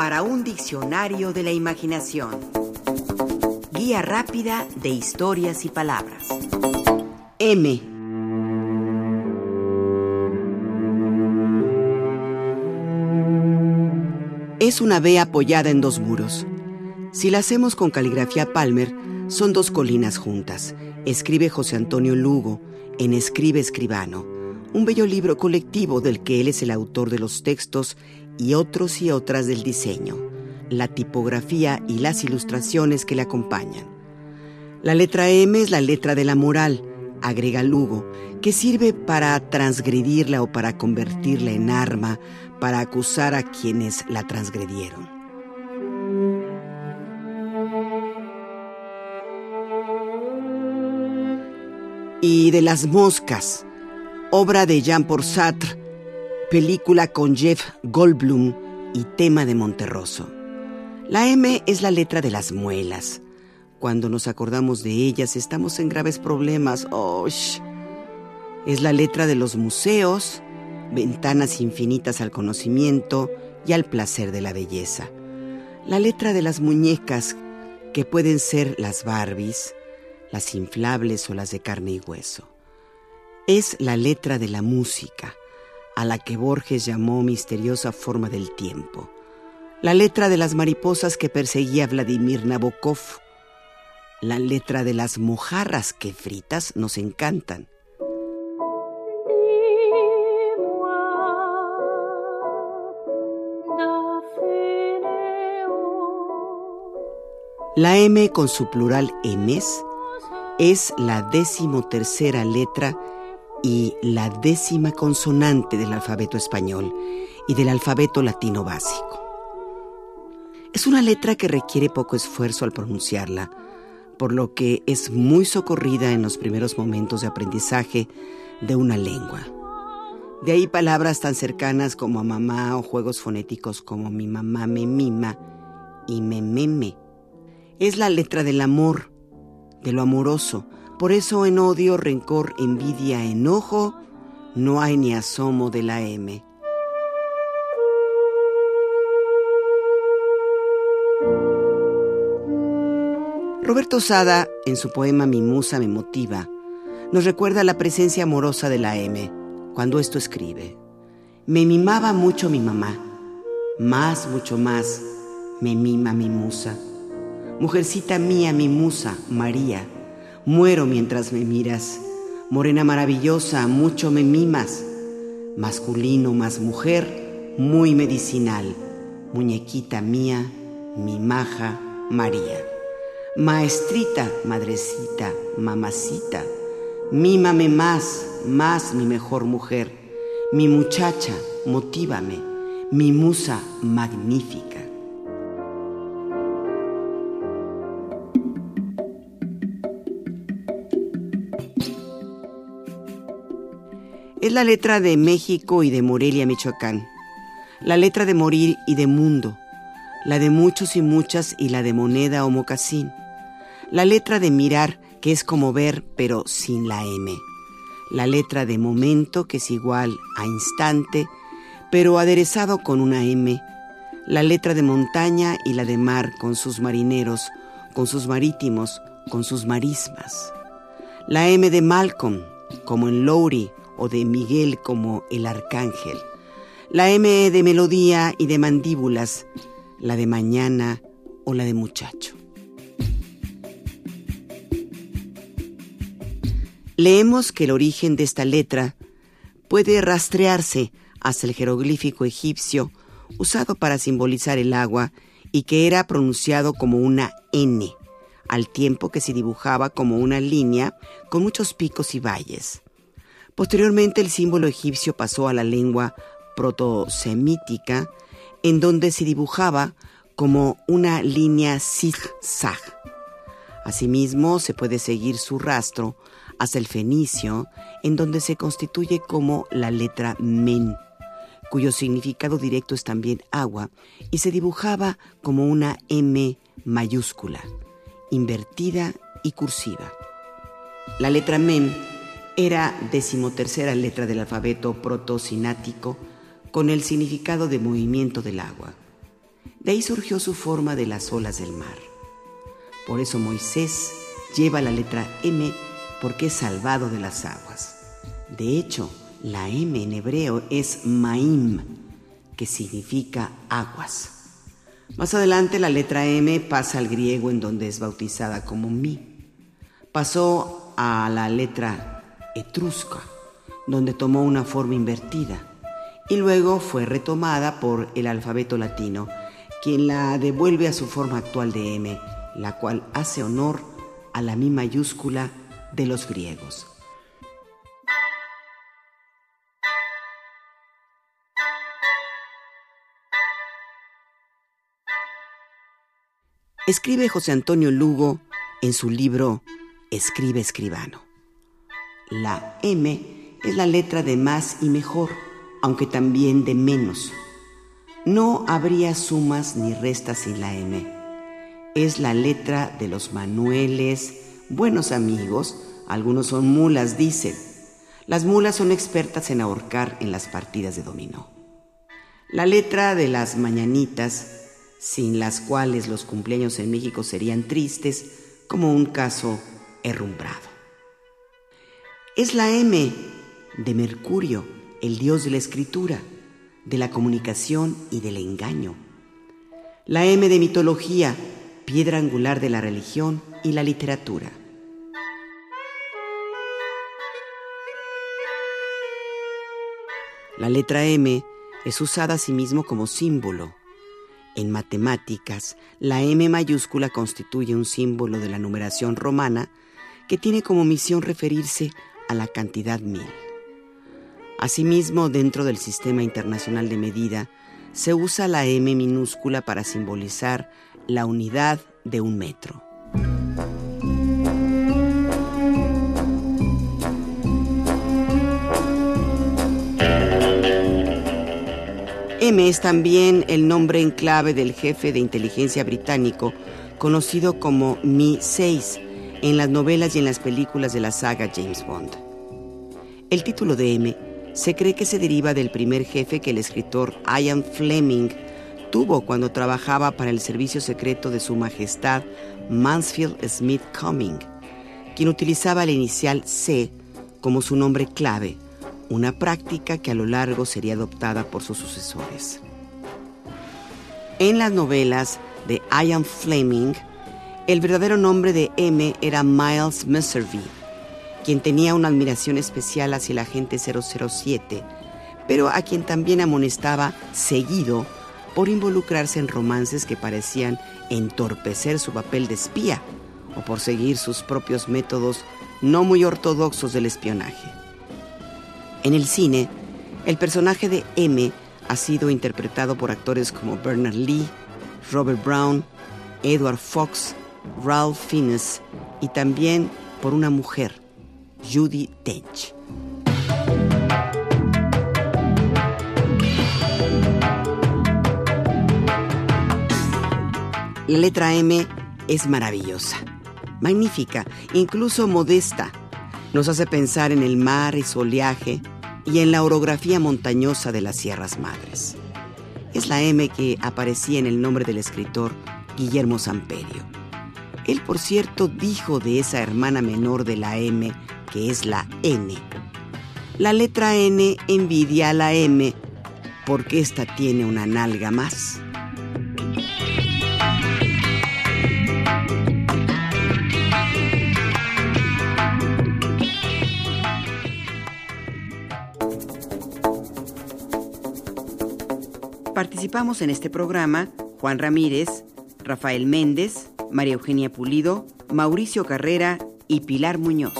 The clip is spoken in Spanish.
para un diccionario de la imaginación. Guía rápida de historias y palabras. M. Es una B apoyada en dos muros. Si la hacemos con caligrafía Palmer, son dos colinas juntas. Escribe José Antonio Lugo en Escribe Escribano, un bello libro colectivo del que él es el autor de los textos y otros y otras del diseño, la tipografía y las ilustraciones que le acompañan. La letra M es la letra de la moral, agrega Lugo, que sirve para transgredirla o para convertirla en arma, para acusar a quienes la transgredieron. y de las moscas, obra de Jean-Paul Sartre, película con Jeff Goldblum y tema de Monterroso. La M es la letra de las muelas. Cuando nos acordamos de ellas estamos en graves problemas. Oh, es la letra de los museos, ventanas infinitas al conocimiento y al placer de la belleza. La letra de las muñecas, que pueden ser las Barbies, las inflables o las de carne y hueso. Es la letra de la música, a la que Borges llamó misteriosa forma del tiempo. La letra de las mariposas que perseguía Vladimir Nabokov. La letra de las mojarras que fritas nos encantan. La M con su plural Ms es la decimotercera letra y la décima consonante del alfabeto español y del alfabeto latino básico. Es una letra que requiere poco esfuerzo al pronunciarla, por lo que es muy socorrida en los primeros momentos de aprendizaje de una lengua. De ahí palabras tan cercanas como a mamá o juegos fonéticos como mi mamá me mima y me meme. Es la letra del amor, de lo amoroso. Por eso en odio, rencor, envidia, enojo, no hay ni asomo de la M. Roberto Sada, en su poema Mi musa me motiva, nos recuerda la presencia amorosa de la M, cuando esto escribe. Me mimaba mucho mi mamá, más, mucho más, me mima mi musa. Mujercita mía, mi musa, María, muero mientras me miras. Morena maravillosa, mucho me mimas. Masculino más mujer, muy medicinal. Muñequita mía, mi maja, María. Maestrita, madrecita, mamacita, mímame más, más mi mejor mujer. Mi muchacha, motívame, mi musa magnífica. Es la letra de México y de Morelia, Michoacán. La letra de morir y de mundo. La de muchos y muchas y la de moneda o mocasín. La letra de mirar, que es como ver, pero sin la M. La letra de momento, que es igual a instante, pero aderezado con una M. La letra de montaña y la de mar, con sus marineros, con sus marítimos, con sus marismas. La M de Malcolm, como en Lowry o de Miguel como el arcángel, la M de melodía y de mandíbulas, la de mañana o la de muchacho. Leemos que el origen de esta letra puede rastrearse hacia el jeroglífico egipcio usado para simbolizar el agua y que era pronunciado como una N, al tiempo que se dibujaba como una línea con muchos picos y valles. Posteriormente el símbolo egipcio pasó a la lengua protosemítica, en donde se dibujaba como una línea zigzag. Asimismo, se puede seguir su rastro hacia el fenicio, en donde se constituye como la letra men, cuyo significado directo es también agua, y se dibujaba como una M mayúscula, invertida y cursiva. La letra men era decimotercera letra del alfabeto protosinático con el significado de movimiento del agua. De ahí surgió su forma de las olas del mar. Por eso Moisés lleva la letra M porque es salvado de las aguas. De hecho, la M en hebreo es Maim, que significa aguas. Más adelante la letra M pasa al griego en donde es bautizada como mi. Pasó a la letra etrusca, donde tomó una forma invertida, y luego fue retomada por el alfabeto latino, quien la devuelve a su forma actual de M, la cual hace honor a la mi mayúscula de los griegos. Escribe José Antonio Lugo en su libro Escribe Escribano. La M es la letra de más y mejor, aunque también de menos. No habría sumas ni restas sin la M. Es la letra de los manueles, buenos amigos, algunos son mulas, dicen. Las mulas son expertas en ahorcar en las partidas de dominó. La letra de las mañanitas, sin las cuales los cumpleaños en México serían tristes, como un caso herrumbrado. Es la M de Mercurio, el dios de la escritura, de la comunicación y del engaño. La M de mitología, piedra angular de la religión y la literatura. La letra M es usada asimismo como símbolo. En matemáticas, la M mayúscula constituye un símbolo de la numeración romana que tiene como misión referirse a la cantidad mil. Asimismo, dentro del Sistema Internacional de Medida, se usa la M minúscula para simbolizar la unidad de un metro. M es también el nombre en clave del jefe de inteligencia británico, conocido como Mi-6 en las novelas y en las películas de la saga James Bond. El título de M se cree que se deriva del primer jefe que el escritor Ian Fleming tuvo cuando trabajaba para el servicio secreto de su majestad Mansfield Smith Cumming, quien utilizaba la inicial C como su nombre clave una práctica que a lo largo sería adoptada por sus sucesores. En las novelas de Ian Fleming, el verdadero nombre de M era Miles Messervy, quien tenía una admiración especial hacia el agente 007, pero a quien también amonestaba seguido por involucrarse en romances que parecían entorpecer su papel de espía o por seguir sus propios métodos no muy ortodoxos del espionaje. En el cine, el personaje de M ha sido interpretado por actores como Bernard Lee, Robert Brown, Edward Fox, Ralph Fiennes y también por una mujer, Judy Dench. La letra M es maravillosa, magnífica, incluso modesta nos hace pensar en el mar y su oleaje y en la orografía montañosa de las Sierras Madres. Es la M que aparecía en el nombre del escritor Guillermo Samperio. Él, por cierto, dijo de esa hermana menor de la M, que es la N. La letra N envidia a la M porque ésta tiene una nalga más. Participamos en este programa Juan Ramírez, Rafael Méndez, María Eugenia Pulido, Mauricio Carrera y Pilar Muñoz.